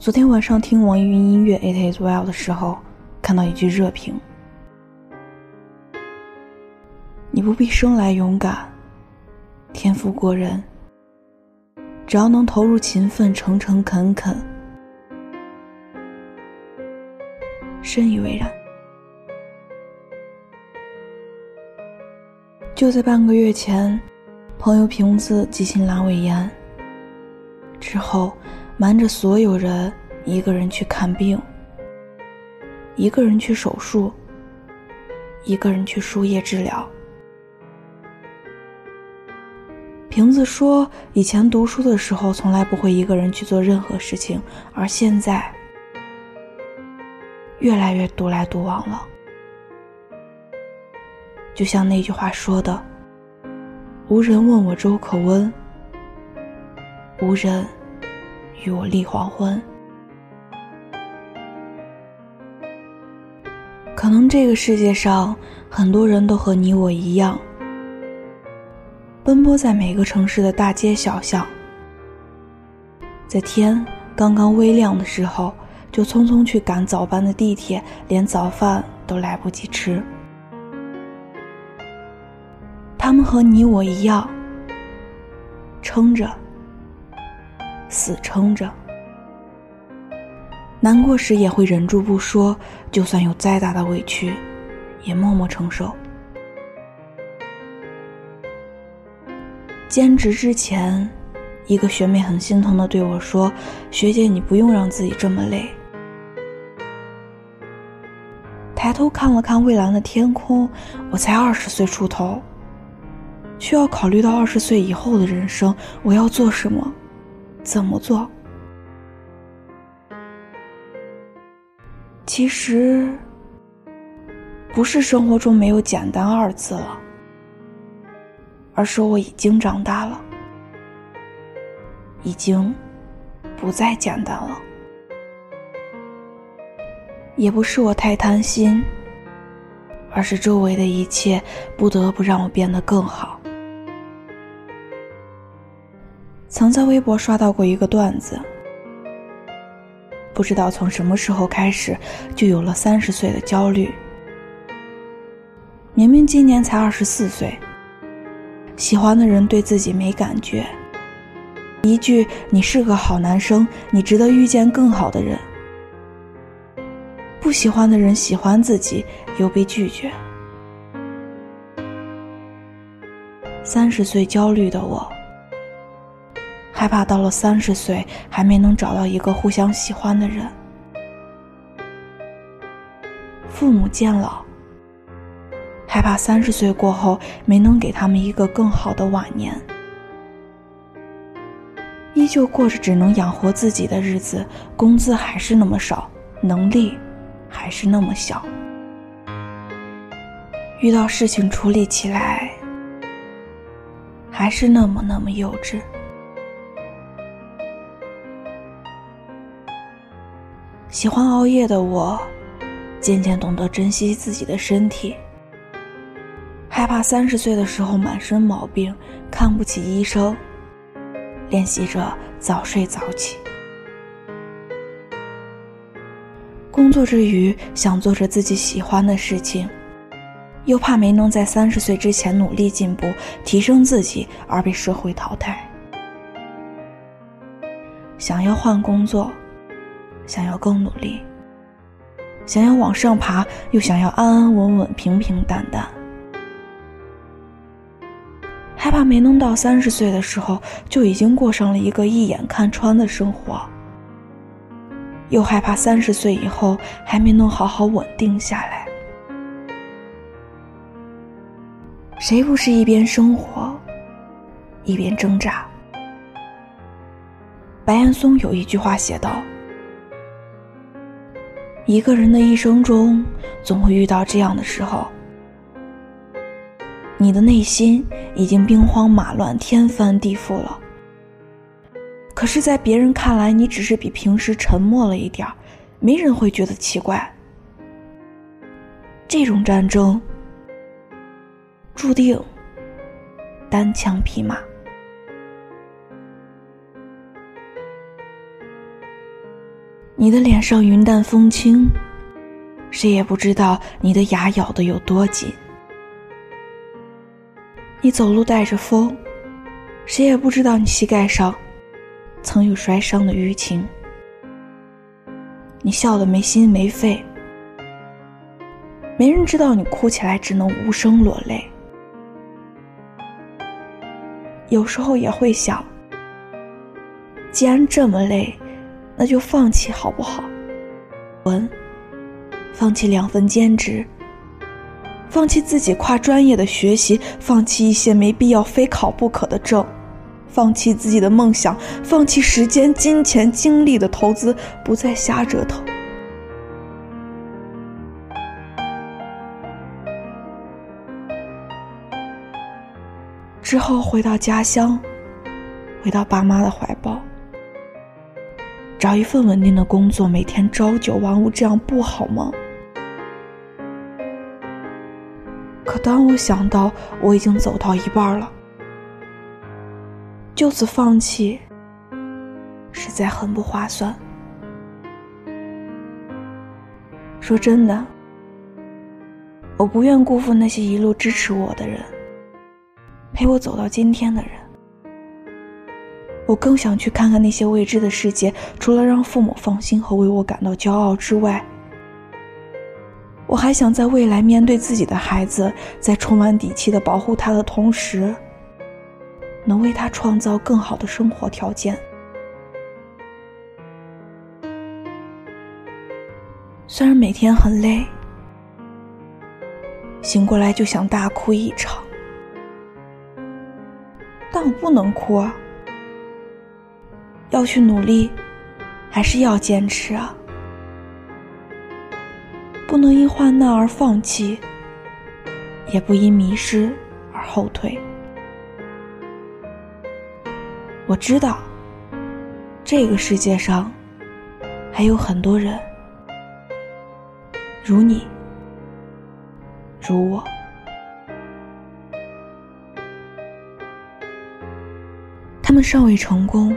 昨天晚上听网易云音乐《It Is Well》的时候，看到一句热评：“你不必生来勇敢，天赋过人，只要能投入勤奋、诚诚恳恳。”深以为然。就在半个月前，朋友瓶子急性阑尾炎之后。瞒着所有人，一个人去看病，一个人去手术，一个人去输液治疗。瓶子说：“以前读书的时候，从来不会一个人去做任何事情，而现在，越来越独来独往了。就像那句话说的：‘无人问我粥可温，无人。’”与我立黄昏。可能这个世界上很多人都和你我一样，奔波在每个城市的大街小巷，在天刚刚微亮的时候，就匆匆去赶早班的地铁，连早饭都来不及吃。他们和你我一样，撑着。死撑着，难过时也会忍住不说，就算有再大的委屈，也默默承受。兼职之前，一个学妹很心疼的对我说：“学姐，你不用让自己这么累。”抬头看了看蔚蓝的天空，我才二十岁出头，需要考虑到二十岁以后的人生，我要做什么。怎么做？其实不是生活中没有简单二字了，而是我已经长大了，已经不再简单了。也不是我太贪心，而是周围的一切不得不让我变得更好。曾在微博刷到过一个段子，不知道从什么时候开始，就有了三十岁的焦虑。明明今年才二十四岁，喜欢的人对自己没感觉，一句“你是个好男生，你值得遇见更好的人”，不喜欢的人喜欢自己又被拒绝。三十岁焦虑的我。害怕到了三十岁还没能找到一个互相喜欢的人，父母渐老，害怕三十岁过后没能给他们一个更好的晚年，依旧过着只能养活自己的日子，工资还是那么少，能力还是那么小，遇到事情处理起来还是那么那么幼稚。喜欢熬夜的我，渐渐懂得珍惜自己的身体，害怕三十岁的时候满身毛病，看不起医生。练习着早睡早起，工作之余想做着自己喜欢的事情，又怕没能在三十岁之前努力进步，提升自己而被社会淘汰。想要换工作。想要更努力，想要往上爬，又想要安安稳稳、平平淡淡，害怕没能到三十岁的时候就已经过上了一个一眼看穿的生活，又害怕三十岁以后还没能好好稳定下来。谁不是一边生活，一边挣扎？白岩松有一句话写道。一个人的一生中，总会遇到这样的时候，你的内心已经兵荒马乱、天翻地覆了。可是，在别人看来，你只是比平时沉默了一点没人会觉得奇怪。这种战争，注定单枪匹马。你的脸上云淡风轻，谁也不知道你的牙咬得有多紧。你走路带着风，谁也不知道你膝盖上曾有摔伤的淤青。你笑得没心没肺，没人知道你哭起来只能无声落泪。有时候也会想，既然这么累，那就放弃好不好？文，放弃两份兼职。放弃自己跨专业的学习，放弃一些没必要非考不可的证，放弃自己的梦想，放弃时间、金钱、精力的投资，不再瞎折腾。之后回到家乡，回到爸妈的怀抱，找一份稳定的工作，每天朝九晚五，这样不好吗？可当我想到我已经走到一半了，就此放弃，实在很不划算。说真的，我不愿辜负那些一路支持我的人，陪我走到今天的人。我更想去看看那些未知的世界，除了让父母放心和为我感到骄傲之外。我还想在未来面对自己的孩子，在充满底气的保护他的同时，能为他创造更好的生活条件。虽然每天很累，醒过来就想大哭一场，但我不能哭啊！要去努力，还是要坚持啊！不能因患难而放弃，也不因迷失而后退。我知道，这个世界上还有很多人，如你，如我，他们尚未成功，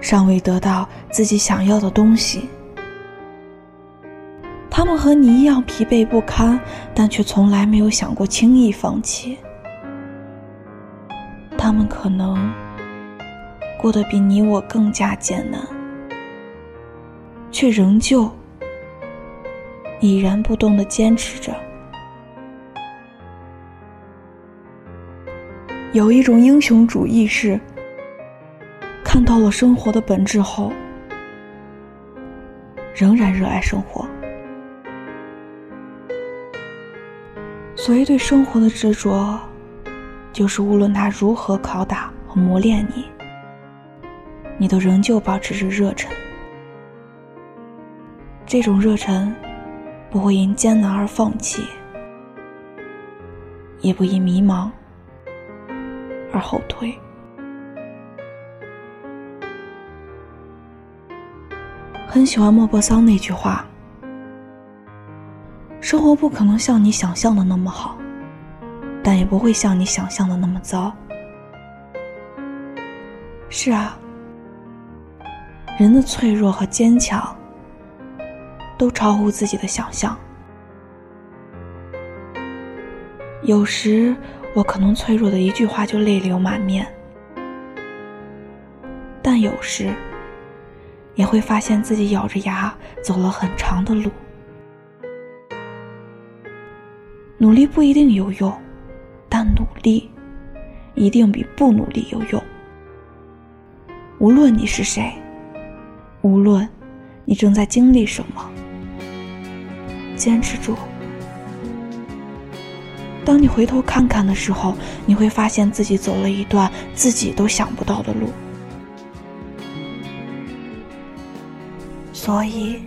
尚未得到自己想要的东西。他们和你一样疲惫不堪，但却从来没有想过轻易放弃。他们可能过得比你我更加艰难，却仍旧已然不动的坚持着。有一种英雄主义是，看到了生活的本质后，仍然热爱生活。所谓对生活的执着，就是无论他如何拷打和磨练你，你都仍旧保持着热忱。这种热忱，不会因艰难而放弃，也不因迷茫而后退。很喜欢莫泊桑那句话。生活不可能像你想象的那么好，但也不会像你想象的那么糟。是啊，人的脆弱和坚强都超乎自己的想象。有时我可能脆弱的一句话就泪流满面，但有时也会发现自己咬着牙走了很长的路。努力不一定有用，但努力一定比不努力有用。无论你是谁，无论你正在经历什么，坚持住。当你回头看看的时候，你会发现自己走了一段自己都想不到的路。所以，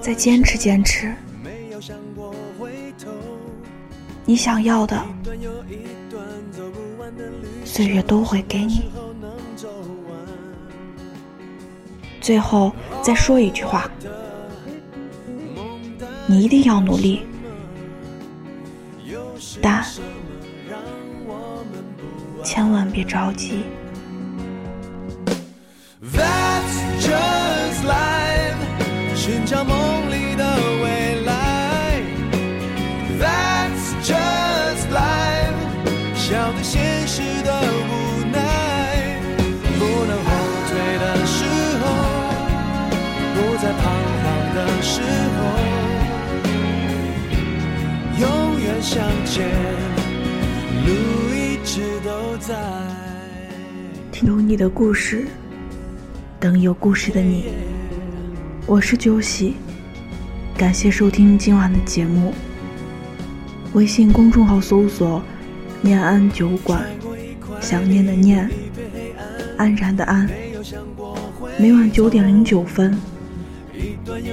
再坚持坚持。你想要的，岁月都会给你。最后再说一句话：你一定要努力，但千万别着急。听懂你的故事，等有故事的你，我是九喜，感谢收听今晚的节目。微信公众号搜索“念安酒馆”，想念的念，安然的安，每晚九点零九分，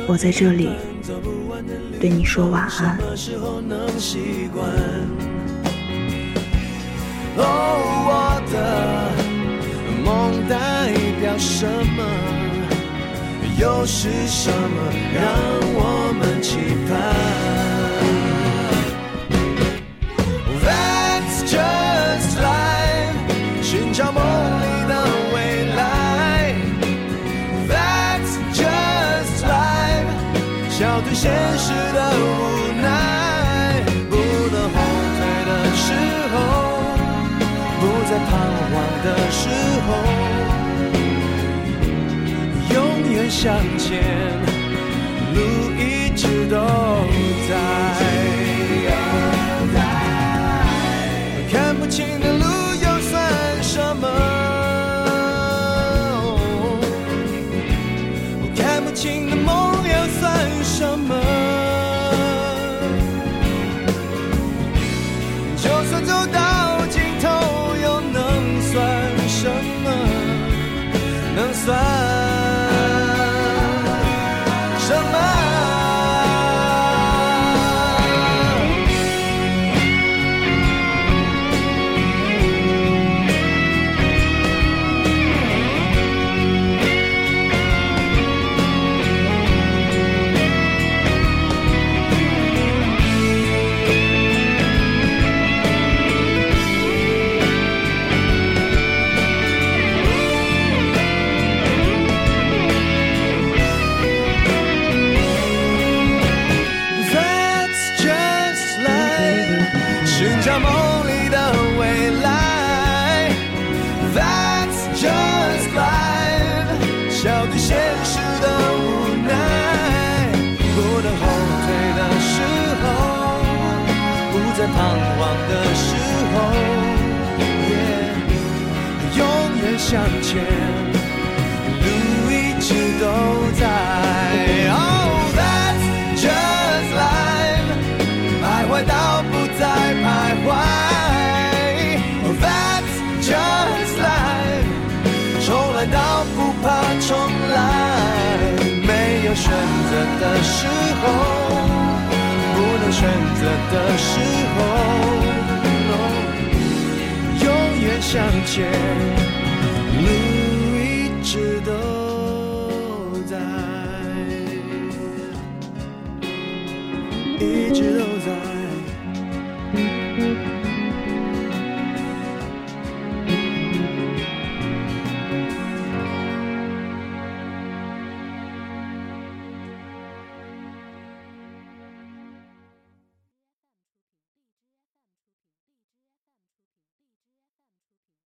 我在这里。对你说晚安。哦，我的梦代表什么？又是什么让我们期盼？现实的无奈，不能后退的时候，不再彷徨的时候，永远向前，路一直都在。看不清的路又算什么？看不清的寻找梦里的未来。That's just life 笑对现实的无奈。不能后退的时候不再彷徨的时候永远向前路一直都永远向前。